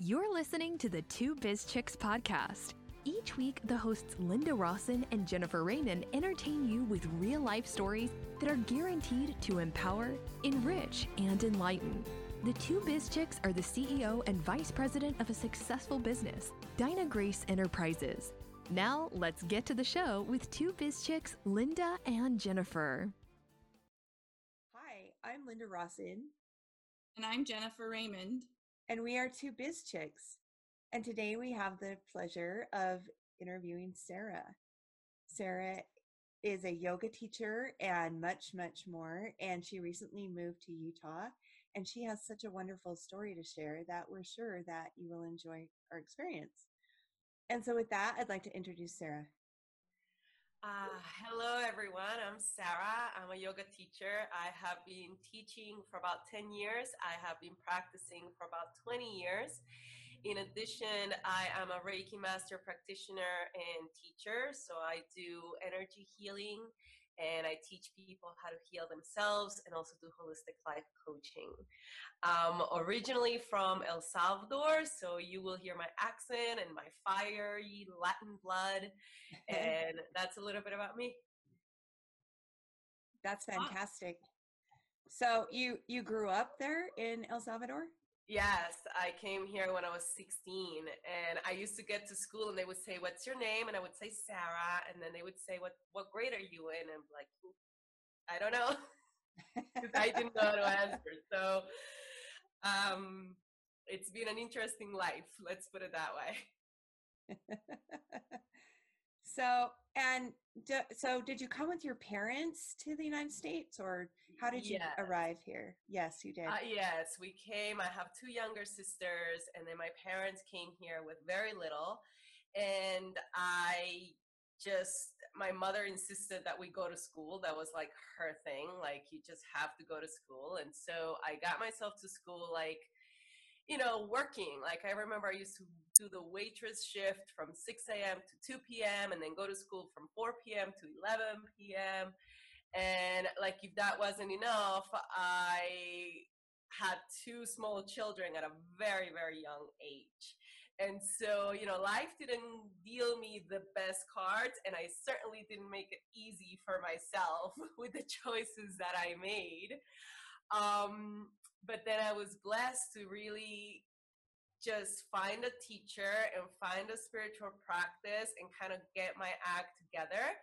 You're listening to the Two Biz Chicks podcast. Each week, the hosts Linda Rawson and Jennifer Raymond entertain you with real life stories that are guaranteed to empower, enrich, and enlighten. The two Biz Chicks are the CEO and Vice President of a successful business, DynaGrace Enterprises. Now, let's get to the show with two Biz Chicks, Linda and Jennifer. Hi, I'm Linda Rawson, And I'm Jennifer Raymond. And we are two Biz Chicks. And today we have the pleasure of interviewing Sarah. Sarah is a yoga teacher and much, much more. And she recently moved to Utah. And she has such a wonderful story to share that we're sure that you will enjoy our experience. And so, with that, I'd like to introduce Sarah. Uh, hello, everyone. I'm Sarah. I'm a yoga teacher. I have been teaching for about 10 years. I have been practicing for about 20 years. In addition, I am a Reiki master practitioner and teacher. So I do energy healing and I teach people how to heal themselves and also do holistic life coaching. Um, originally from El Salvador, so you will hear my accent and my fiery Latin blood and that's a little bit about me. That's fantastic. So you you grew up there in El Salvador? Yes, I came here when I was 16, and I used to get to school, and they would say, "What's your name?" and I would say Sarah, and then they would say, "What what grade are you in?" and I'm like, "I don't know," because I didn't know how to answer. So, um, it's been an interesting life. Let's put it that way. so and d- so did you come with your parents to the united states or how did you Yes. arrive here yes you did Uh, yes, we came. I have two younger sisters, and then my parents came here with very little. And I just, my mother insisted that we go to school. That was like her thing. Like, you just have to go to school. And so I got myself to school, like, you know, working. Like, I remember I used to do the waitress shift from 6 a.m. to 2 p.m., and then go to school from 4 p.m. to 11 p.m. And like, if that wasn't enough, I had two small children at a very, very young age. And so, you know, life didn't deal me the best cards, and I certainly didn't make it easy for myself with the choices that I made. Um, but then I was blessed to really just find a teacher and find a spiritual practice and kind of get my act together.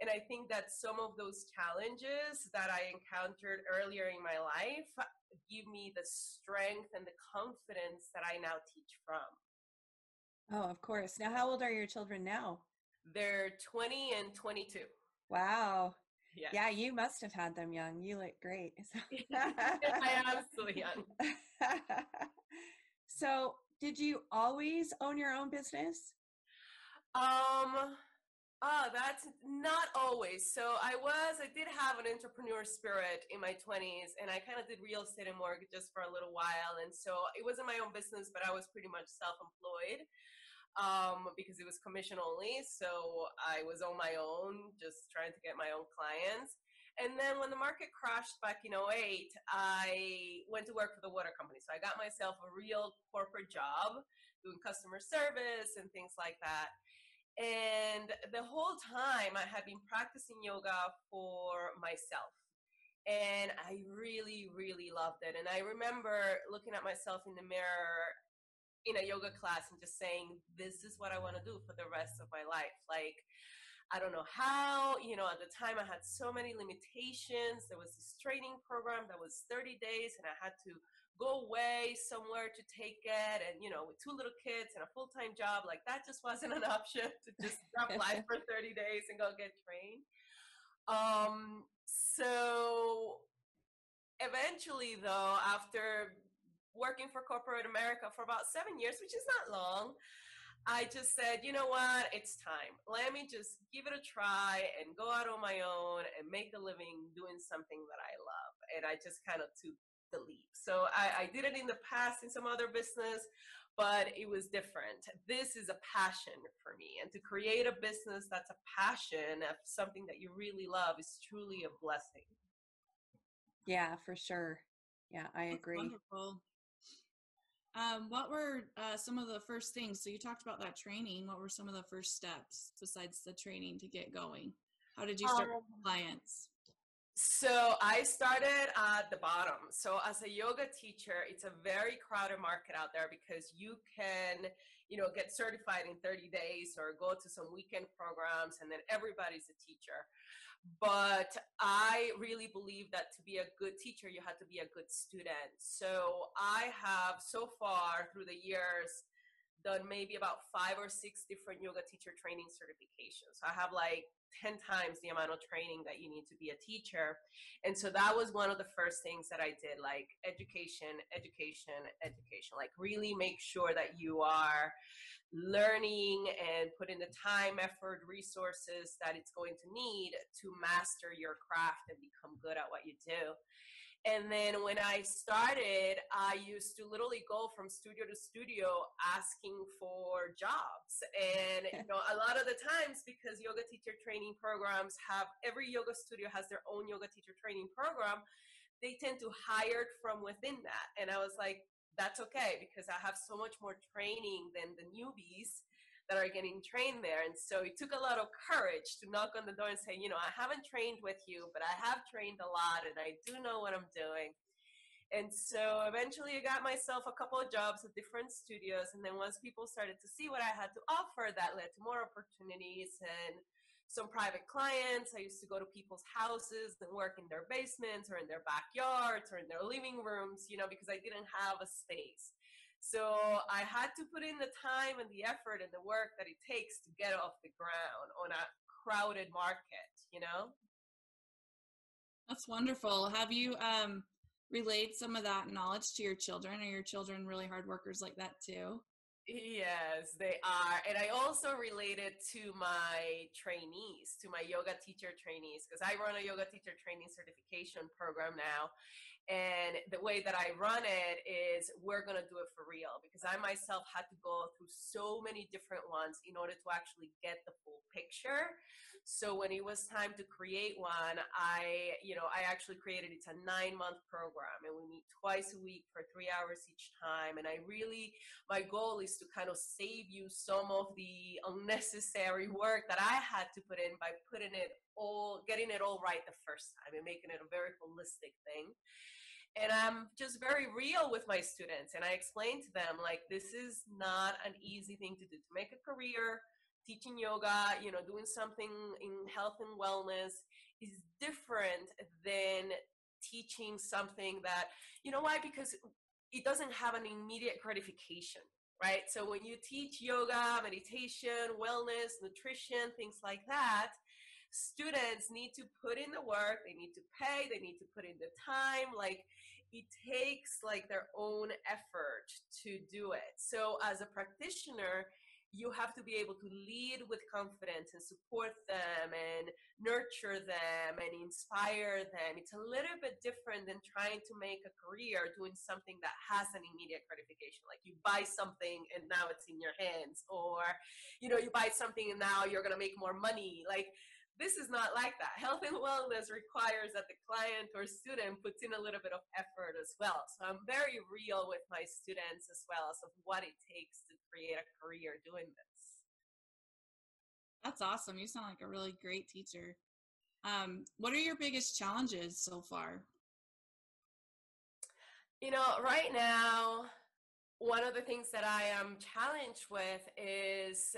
And I think that some of those challenges that I encountered earlier in my life give me the strength and the confidence that I now teach from. oh of course now how old are your children now They're 20 and 22. wow Yeah. yeah you must have had them young you look great I am still young. so did you always own your own business Um, ah, that's not always. So I was, I did have an entrepreneur spirit in my 20s, and I kind of did real estate and mortgages for a little while. And so it wasn't my own business, but I was pretty much self employed um, because it was commission only. So I was on my own, just trying to get my own clients. And then when the market crashed back in 08, I went to work for the water company. So I got myself a real corporate job doing customer service and things like that. And the whole time I had been practicing yoga for myself. And I really, really loved it. And I remember looking at myself in the mirror in a yoga class and just saying, This is what I want to do for the rest of my life. Like, I don't know how, you know, at the time I had so many limitations. There was this training program that was 30 days, and I had to go away somewhere to take it. And, you know, with two little kids and a full time job, like that just wasn't an option to just drop life for 30 days and go get trained. Um, so eventually, though, after working for corporate America for about seven years, which is not long, I just said, you know what, it's time. Let me just give it a try and go out on my own and make a living doing something that I love. And I just kind of took the leap. So I, I did it in the past in some other business, but it was different. This is a passion for me. And to create a business that's a passion of something that you really love is truly a blessing. yeah for sure yeah i agree Wonderful. Um, what were uh, some of the first things? So you talked about that training. What were some of the first steps besides the training to get going? How did you start um, clients? So I started at the bottom. So as a yoga teacher, it's a very crowded market out there because you can, you know, get certified in 30 days or go to some weekend programs and then everybody's a teacher but I really believe that to be a good teacher, you have to be a good student. So I have so far through the years done maybe about five or six different yoga teacher training certifications. So I have like 10 times the amount of training that you need to be a teacher. And so that was one of the first things that I did like education, education, education. Like really make sure that you are learning and putting the time, effort, resources that it's going to need to master your craft and become good at what you do. And then when I started, I used to literally go from studio to studio asking for jobs. And you know, a lot of the times because yoga teacher training programs have every yoga studio has their own yoga teacher training program, they tend to hire from within that. And I was like, that's okay because I have so much more training than the newbies that are getting trained there. And so it took a lot of courage to knock on the door and say, you know, I haven't trained with you, but I have trained a lot and I do know what I'm doing. And so eventually I got myself a couple of jobs at different studios. And then once people started to see what I had to offer, that led to more opportunities and some private clients. I used to go to people's houses and work in their basements or in their backyards or in their living rooms, you know, because I didn't have a space. So I had to put in the time and the effort and the work that it takes to get off the ground on a crowded market, you know? That's wonderful. Have you um, relayed some of that knowledge to your children? Are your children really hard workers like that too? Yes, they are. And I also related to my trainees, to my yoga teacher trainees, because I run a yoga teacher training certification program now. And the way that I run it is we're going to do it for real because I myself had to go through so many different ones in order to actually get the full picture. So when it was time to create one, I, you know, I actually created it's a 9-month program and we meet twice a week for 3 hours each time and I really my goal is to kind of save you some of the unnecessary work that I had to put in by putting it all getting it all right the first time and making it a very holistic thing. And i'm just very real with my students and i explain to them like this is not an easy thing to do. To make a career teaching yoga you know doing something in health and wellness is different than teaching something that you know why? Because it doesn't have an immediate gratification right? So when you teach yoga meditation wellness nutrition things like that students need to put in the work they need to pay they need to put in the time like it takes like their own effort to do it. So as a practitioner you have to be able to lead with confidence and support them and nurture them and inspire them. It's a little bit different than trying to make a career doing something that has an immediate gratification. Like you buy something and now it's in your hands, or you know, you buy something and now you're gonna make more money. Like this is not like that. Health and wellness requires that the client or student puts in a little bit of effort as well. So I'm very real with my students as well as of what it takes to create a career doing this. That's awesome. You sound like a really great teacher. Um, what are your biggest challenges so far? You know, right now, one of the things that I am challenged with is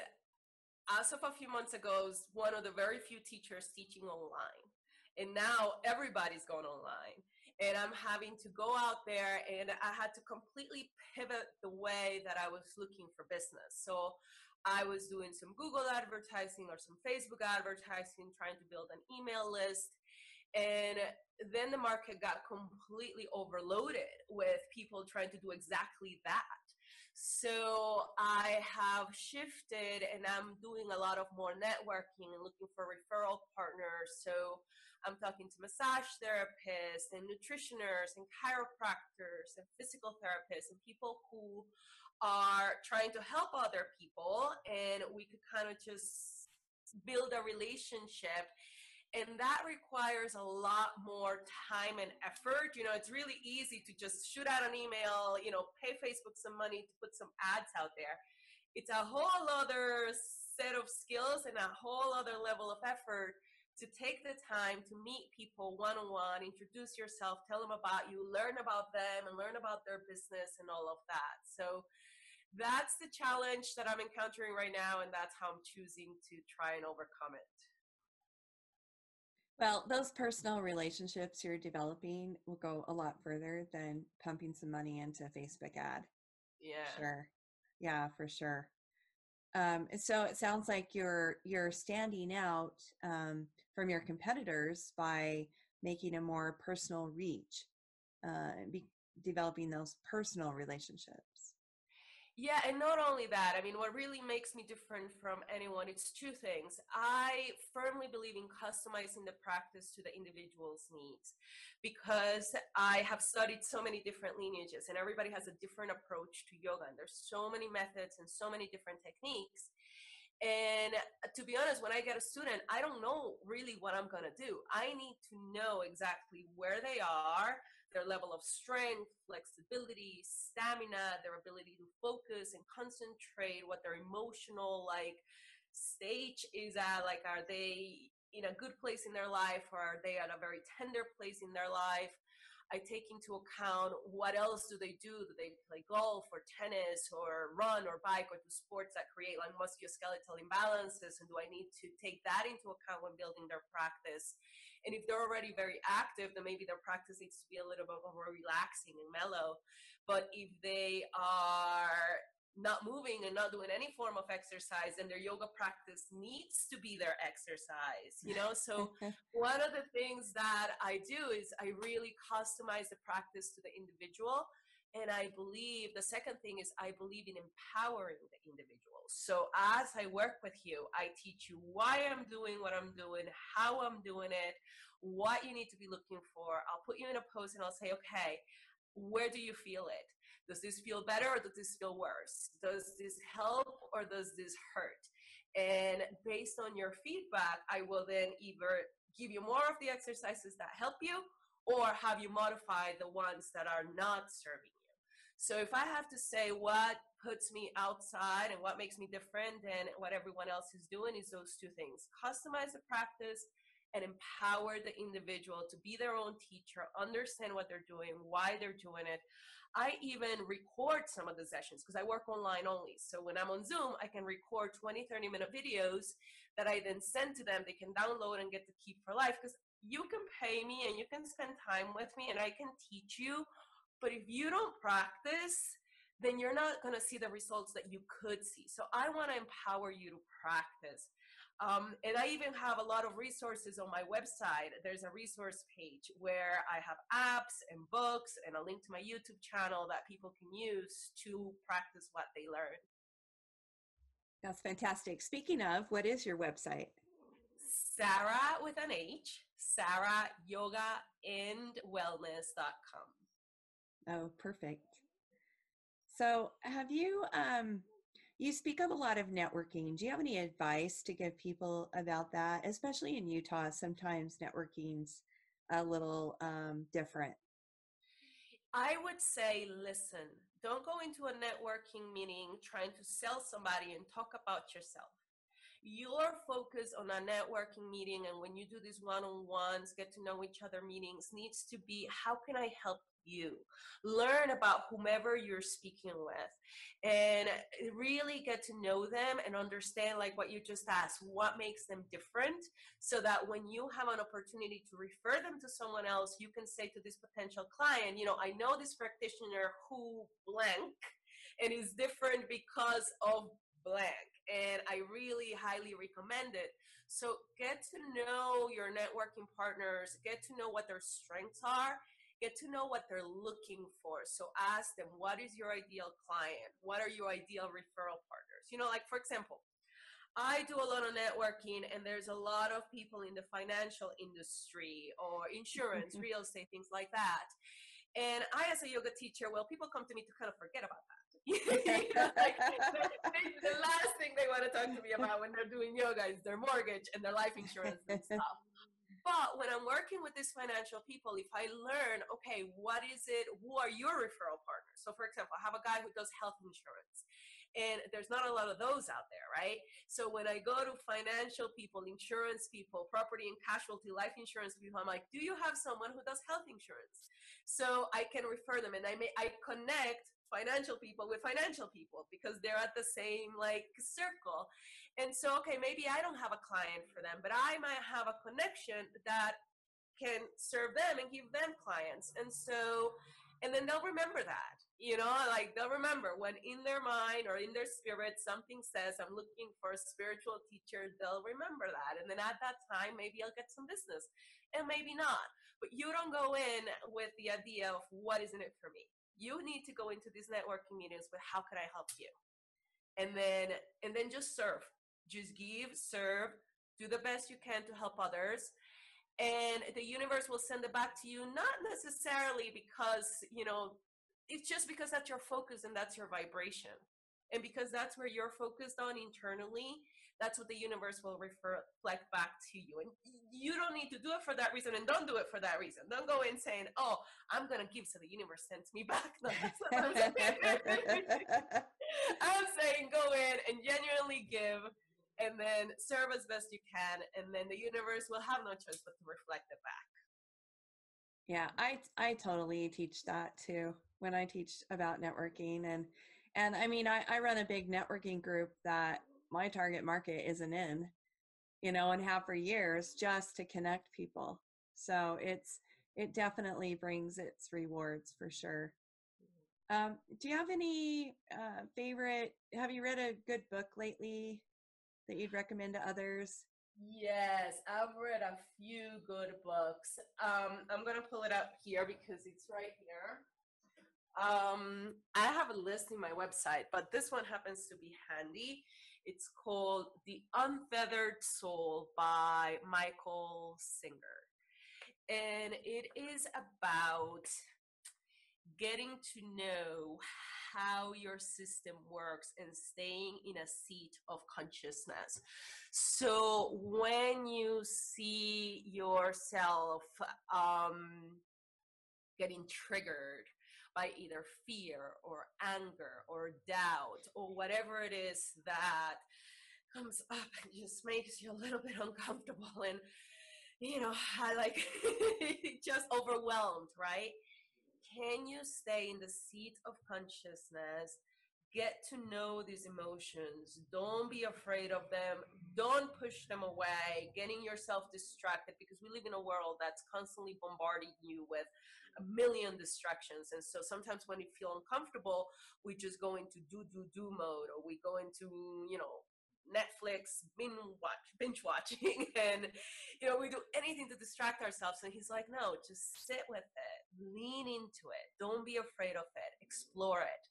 as of a few months ago, was one of the very few teachers teaching online. And now everybody's going online. And I'm having to go out there and I had to completely pivot the way that I was looking for business. So I was doing some Google advertising or some Facebook advertising, trying to build an email list. And then the market got completely overloaded with people trying to do exactly that. So I have shifted and I'm doing a lot of more networking and looking for referral partners. So I'm talking to massage therapists and nutritionists and chiropractors and physical therapists and people who are trying to help other people and we could kind of just build a relationship and that requires a lot more time and effort you know it's really easy to just shoot out an email you know pay facebook some money to put some ads out there it's a whole other set of skills and a whole other level of effort to take the time to meet people one on one, introduce yourself, tell them about you, learn about them, and learn about their business and all of that. So that's the challenge that I'm encountering right now, and that's how I'm choosing to try and overcome it. Well, those personal relationships you're developing will go a lot further than pumping some money into a Facebook ad. Yeah. Sure. Yeah, for sure. Um, so it sounds like you're you're standing out um, from your competitors by making a more personal reach, uh, be, developing those personal relationships. Yeah, and not only that, I mean, what really makes me different from anyone, it's two things. I firmly believe in customizing the practice to the individual's needs because I have studied so many different lineages and everybody has a different approach to yoga. And there's so many methods and so many different techniques. And uh, to be honest, when I get a student, I don't know really what I'm going to do. I need to know exactly where they are their level of strength, flexibility, stamina, their ability to focus and concentrate, what their emotional like stage is at. Like, are they in a good place in their life or are they at a very tender place in their life? I take into account what else do they do? Do they play golf or tennis or run or bike or do sports that create like musculoskeletal imbalances? And do I need to take that into account when building their practice? And if they're already very active, then maybe their practice needs to be a little bit more relaxing and mellow. But if they are not moving and not doing any form of exercise and their yoga practice needs to be their exercise you know so one of the things that i do is i really customize the practice to the individual and i believe the second thing is i believe in empowering the individual so as i work with you i teach you why i'm doing what i'm doing how i'm doing it what you need to be looking for i'll put you in a pose and i'll say okay where do you feel it does this feel better or does this feel worse? Does this help or does this hurt? And based on your feedback, I will then either give you more of the exercises that help you or have you modify the ones that are not serving. So if I have to say what puts me outside and what makes me different than what everyone else is doing is those two things. Customize the practice and empower the individual to be their own teacher, understand what they're doing, why they're doing it. I even record some of the sessions because I work online only. So when I'm on Zoom, I can record 20, 30 minute videos that I then send to them. They can download and get to keep for life because you can pay me and you can spend time with me and I can teach you. But if you don't practice, then you're not going to see the results that you could see. So I want to empower you to practice. Um, and I even have a lot of resources on my website. There's a resource page where I have apps and books and a link to my YouTube channel that people can use to practice what they learn. That's fantastic. Speaking of, what is your website? Sarah with an H, Sarah Yoga and Wellness.com. Oh, perfect. So, have you um, you speak of a lot of networking. Do you have any advice to give people about that? Especially in Utah, sometimes networking's a little um, different. I would say, listen, don't go into a networking meeting trying to sell somebody and talk about yourself. Your focus on a networking meeting and when you do these one on ones, get to know each other meetings needs to be how can I help you. Learn about whomever you're speaking with and really get to know them and understand, like what you just asked, what makes them different so that when you have an opportunity to refer them to someone else, you can say to this potential client, you know, I know this practitioner who blank and is different because of blank and I really highly recommend it. So get to know your networking partners, get to know what their strengths are, get to know what they're looking for. So ask them, what is your ideal client? What are your ideal referral partners? You know, like for example, I do a lot of networking and there's a lot of people in the financial industry or insurance, mm-hmm. real estate, things like that. And I, as a yoga teacher, well, people come to me to kind of forget about that. you know, like, the last thing they want to talk to me about when they're doing yoga is their mortgage and their life insurance and stuff. But when I'm working with these financial people, if I learn, okay, what is it? Who are your referral partners? So, for example, I have a guy who does health insurance and there's not a lot of those out there right so when i go to financial people insurance people property and casualty life insurance people i'm like do you have someone who does health insurance so i can refer them and i may i connect financial people with financial people because they're at the same like circle. And so okay maybe i don't have a client for them but i might have a connection that can serve them and give them clients. And so and then they'll remember that you know like they'll remember when in their mind or in their spirit something says i'm looking for a spiritual teacher they'll remember that. And then at that time maybe i'll get some business and maybe not. But you don't go in with the idea of what is in it for me you need to go into these networking meetings with how can i help you? And then and then just serve. Just give serve do the best you can to help others. And the universe will send it back to you not necessarily because you know it's just because that's your focus and that's your vibration and because that's where you're focused on internally that's what the universe will reflect back to you. And you don't need to do it for that reason and don't do it for that reason. Don't go in saying oh i'm gonna give so the universe sends me back. No, I'm, I'm saying go in and genuinely give and then serve as best you can and then the universe will have no choice but to reflect it back. Yeah i i totally teach that too when i teach about networking and and i mean i, I run a big networking group that my target market isn't in you know and have for years just to connect people so it's it definitely brings its rewards for sure um, do you have any uh, favorite have you read a good book lately that you'd recommend to others? Yes, I've read a few good books. Um, I'm gonna pull it up here because it's right here. Um, I have a list in my website, but this one happens to be handy. It's called The Untethered Soul by Michael Singer. And it is about getting to know how your system works and staying in a seat of consciousness. So when you see yourself um, getting triggered by either fear or anger or doubt or whatever it is that comes up and just makes you a little bit uncomfortable and you know I like just overwhelmed right? Can you stay in the seat of consciousness? Get to know these emotions. Don't be afraid of them don't push them away getting yourself distracted because we live in a world that's constantly bombarding you with a million distractions. And so sometimes when we feel uncomfortable we just go into do do do mode or we go into you know Netflix binge watch binge watching and you know we do anything to distract ourselves. And he's like no just sit with it. Lean into it. Don't be afraid of it. Explore it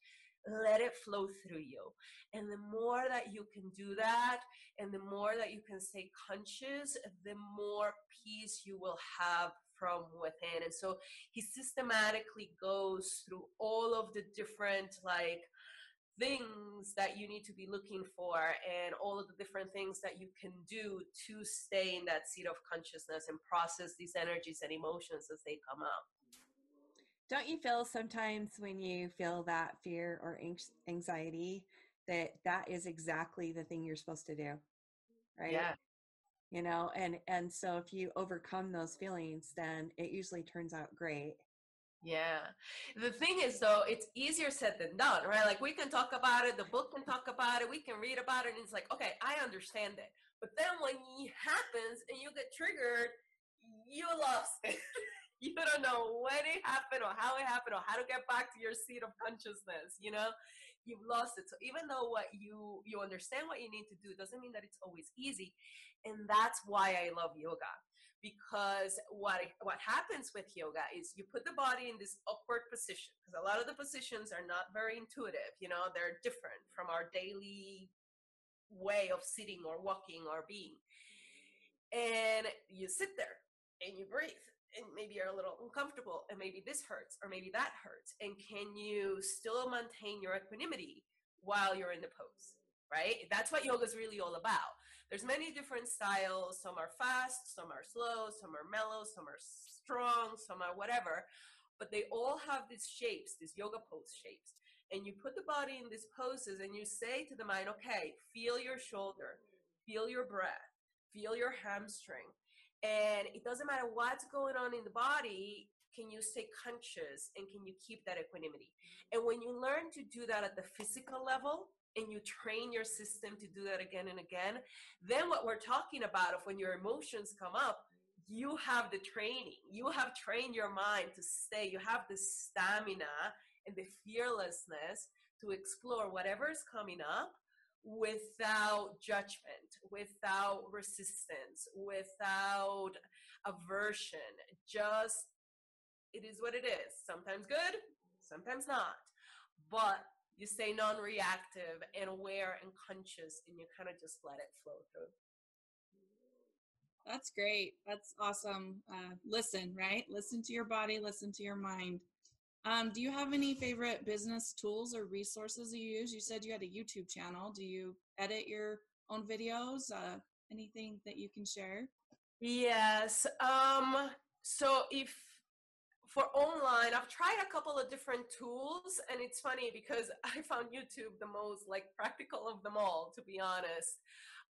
let it flow through you and the more that you can do that and the more that you can stay conscious the more peace you will have from within and so he systematically goes through all of the different like things that you need to be looking for and all of the different things that you can do to stay in that seat of consciousness and process these energies and emotions as they come up. Don't you feel sometimes when you feel that fear or anxiety that that is exactly the thing you're supposed to do? Right? Yeah. You know, and and so if you overcome those feelings then it usually turns out great. Yeah. The thing is, though, it's easier said than done, right? Like, we can talk about it, the book can talk about it, we can read about it, and it's like, okay, I understand it. But then when it happens and you get triggered, you lost it. you don't know when it happened or how it happened or how to get back to your seat of consciousness, you know? You've lost it. So even though what you you understand what you need to do doesn't mean that it's always easy. And that's why I love yoga because what what happens with yoga is you put the body in this awkward position because a lot of the positions are not very intuitive you know they're different from our daily way of sitting or walking or being and you sit there and you breathe and maybe you're a little uncomfortable and maybe this hurts or maybe that hurts and can you still maintain your equanimity while you're in the pose right? That's what yoga is really all about. There's many different styles. Some are fast, some are slow, some are mellow, some are strong, some are whatever. But they all have these shapes, these yoga pose shapes. And you put the body in these poses and you say to the mind, okay, feel your shoulder, feel your breath, feel your hamstring. And it doesn't matter what's going on in the body, can you stay conscious and can you keep that equanimity? And when you learn to do that at the physical level, and you train your system to do that again and again, then what we're talking about of when your emotions come up, you have the training. You have trained your mind to stay. You have the stamina and the fearlessness to explore whatever is coming up without judgment, without resistance, without aversion. Just, it is what it is. Sometimes good, sometimes not. But you stay non-reactive and aware and conscious and you kind of just let it flow through that's great that's awesome uh, listen right listen to your body listen to your mind um, do you have any favorite business tools or resources you use? You said you had a youtube channel. Do you edit your own videos? Uh, anything that you can share? Yes um, so if for online, I've tried a couple of different tools, and it's funny because I found YouTube the most like practical of them all, to be honest.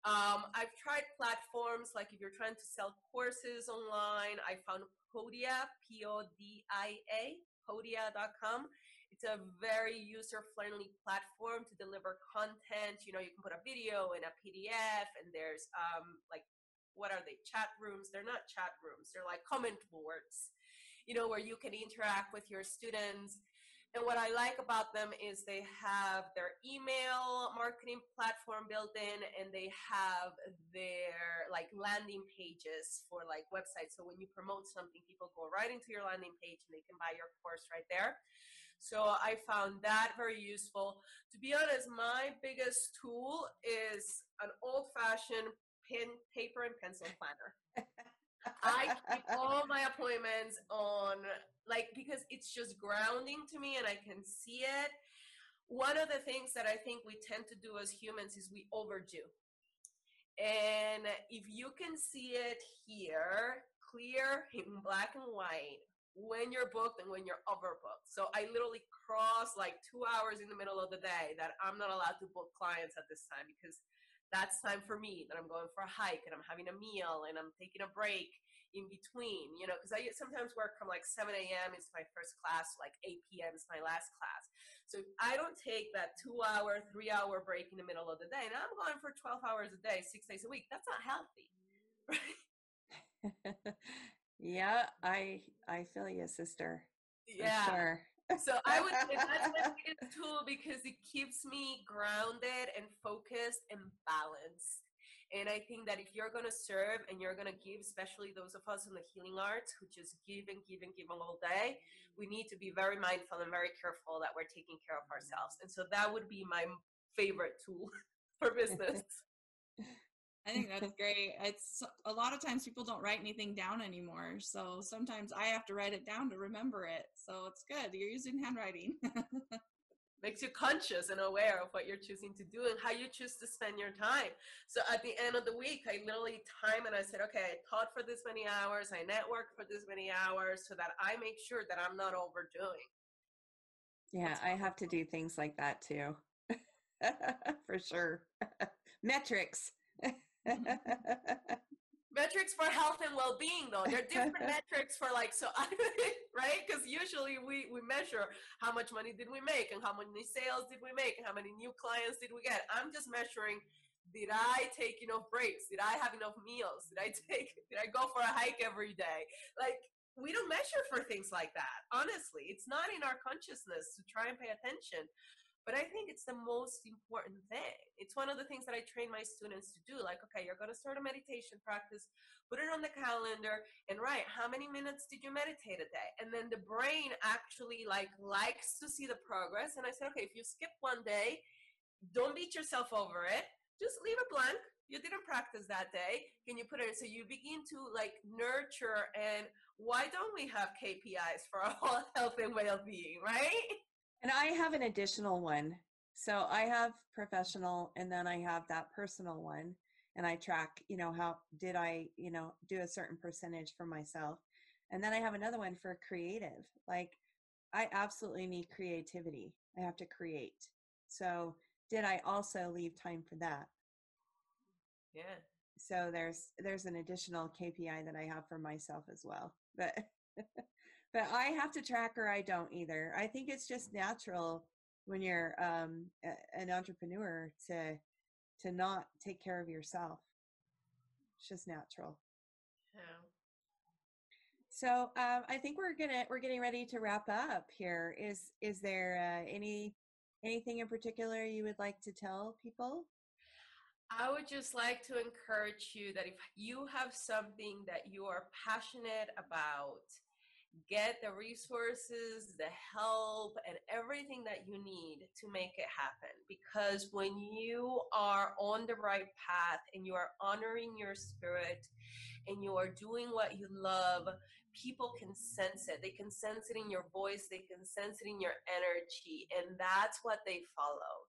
Um, I've tried platforms like if you're trying to sell courses online, I found Podia, P O D I A, Podia.com. It's a very user friendly platform to deliver content. You know, you can put a video in a PDF, and there's um, like, what are they? Chat rooms. They're not chat rooms, they're like comment boards you know, where you can interact with your students. And what I like about them is they have their email marketing platform built in and they have their like landing pages for like websites. So when you promote something, people go right into your landing page and they can buy your course right there. So I found that very useful. To be honest, my biggest tool is an old fashioned pen, paper, and pencil planner. I keep all my appointments on like because it's just grounding to me and I can see it. One of the things that I think we tend to do as humans is we overdo. And if you can see it here, clear in black and white, when you're booked and when you're overbooked. So I literally cross like two hours in the middle of the day that I'm not allowed to book clients at this time because that's time for me that I'm going for a hike and I'm having a meal and I'm taking a break in between, you know, because I sometimes work from like 7 a.m. is my first class, like 8 p.m. is my last class. So I don't take that two hour, three hour break in the middle of the day. And I'm going for 12 hours a day, six days a week. That's not healthy. Mm. Right? yeah, I I feel you, sister. Yeah. Sure so I would say that's my biggest tool because it keeps me grounded and focused and balanced. And I think that if you're going to serve and you're going to give, especially those of us in the healing arts who just give and give and give all day, we need to be very mindful and very careful that we're taking care of ourselves. And so that would be my favorite tool for business. I think that's great. It's a lot of times people don't write anything down anymore. So sometimes I have to write it down to remember it. So it's good. You're using handwriting. Makes you conscious and aware of what you're choosing to do and how you choose to spend your time. So at the end of the week, I literally time and I said, okay, I taught for this many hours, I networked for this many hours so that I make sure that I'm not overdoing. Yeah, I have to do things like that too. for sure. Metrics. Mm-hmm. metrics for health and well-being though. They're different metrics for like so right? Because usually we we measure how much money did we make and how many sales did we make and how many new clients did we get. I'm just measuring did i take enough breaks? Did i have enough meals? Did i take did i go for a hike every day? Like we don't measure for things like that honestly. It's not in our consciousness to try and pay attention but I think it's the most important thing. It's one of the things that I train my students to do. Like, okay, you're going to start a meditation practice, put it on the calendar, and write how many minutes did you meditate a day? And then the brain actually like likes to see the progress. And I said, okay, if you skip one day, don't beat yourself over it. Just leave it blank. You didn't practice that day. Can you put it in? So you begin to like nurture and why don't we have KPIs for our whole health and well-being, right? And I have an additional one. So I have professional and then I have that personal one and I track, you know, how did I, you know, do a certain percentage for myself. And then I have another one for creative. Like I absolutely need creativity. I have to create. So did I also leave time for that? Yeah. So there's there's an additional KPI that I have for myself as well. But but I have to track or I don't either. I think it's just natural when you're um, a, an entrepreneur to to not take care of yourself. It's just natural. Yeah. So um, I think we're gonna we're getting ready to wrap up here. Is is there uh, any anything in particular you would like to tell people? I would just like to encourage you that if you have something that you are passionate about, get the resources, the help, and everything that you need to make it happen. Because when you are on the right path and you are honoring your spirit and you are doing what you love, people can sense it. They can sense it in your voice, they can sense it in your energy, and that's what they follow.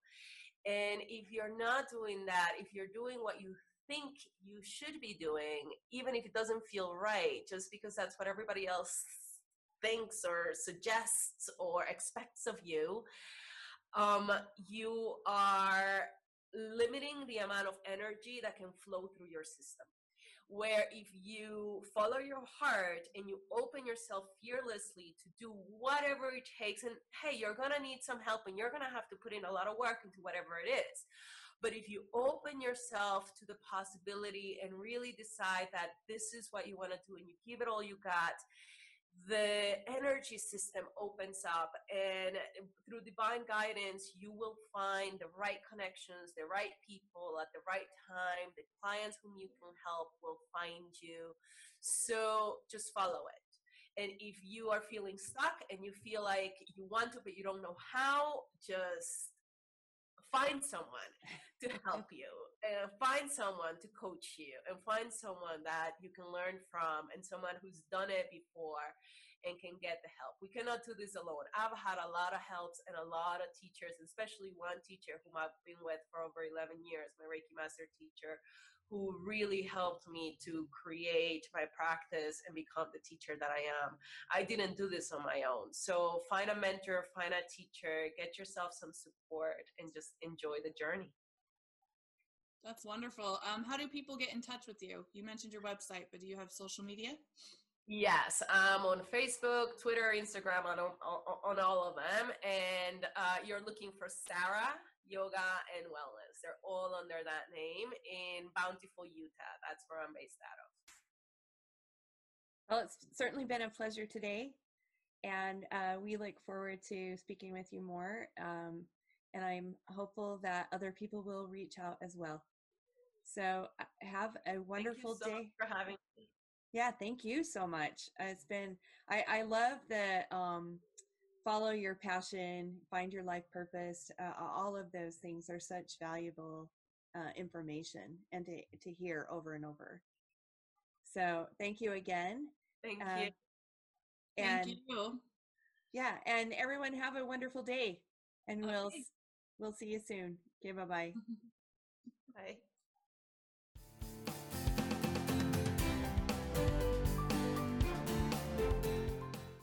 And if you're not doing that, if you're doing what you think you should be doing, even if it doesn't feel right, just because that's what everybody else thinks or suggests or expects of you, um, you are limiting the amount of energy that can flow through your system. Where if you follow your heart and you open yourself fearlessly to do whatever it takes and hey you're gonna need some help and you're gonna have to put in a lot of work into whatever it is. But if you open yourself to the possibility and really decide that this is what you want to do and you give it all you got the energy system opens up and um, through divine guidance you will find the right connections the right people at the right time. The clients whom you can help will find you. So just follow it. And if you are feeling stuck and you feel like you want to but you don't know how just find someone to help you and find someone to coach you and find someone that you can learn from and someone who's done it before and can get the help. We cannot do this alone. I've had a lot of helps and a lot of teachers, especially one teacher whom I've been with for over 11 years, my Reiki master teacher, who really helped me to create my practice and become the teacher that I am. I didn't do this on my own. So find a mentor, find a teacher, get yourself some support, and just enjoy the journey. That's wonderful. Um, how do people get in touch with you? You mentioned your website, but do you have social media? Yes, I'm on Facebook, Twitter, Instagram, on, on, on all of them. And uh, you're looking for Sarah Yoga and Wellness. They're all under that name in Bountiful, Utah. That's where I'm based out of. Well, it's certainly been a pleasure today. And uh, we look forward to speaking with you more. Um, and I'm hopeful that other people will reach out as well. So uh, have a wonderful so day. for having me. Yeah, thank you so much. It's been I I love the um follow your passion, find your life purpose. Uh, all of those things are such valuable uh, information and to to hear over and over. So thank you again. Thank Uh, you. And Thank you. yeah, and everyone have a wonderful day. And we'll we'll see you soon. Okay, bye bye. Bye.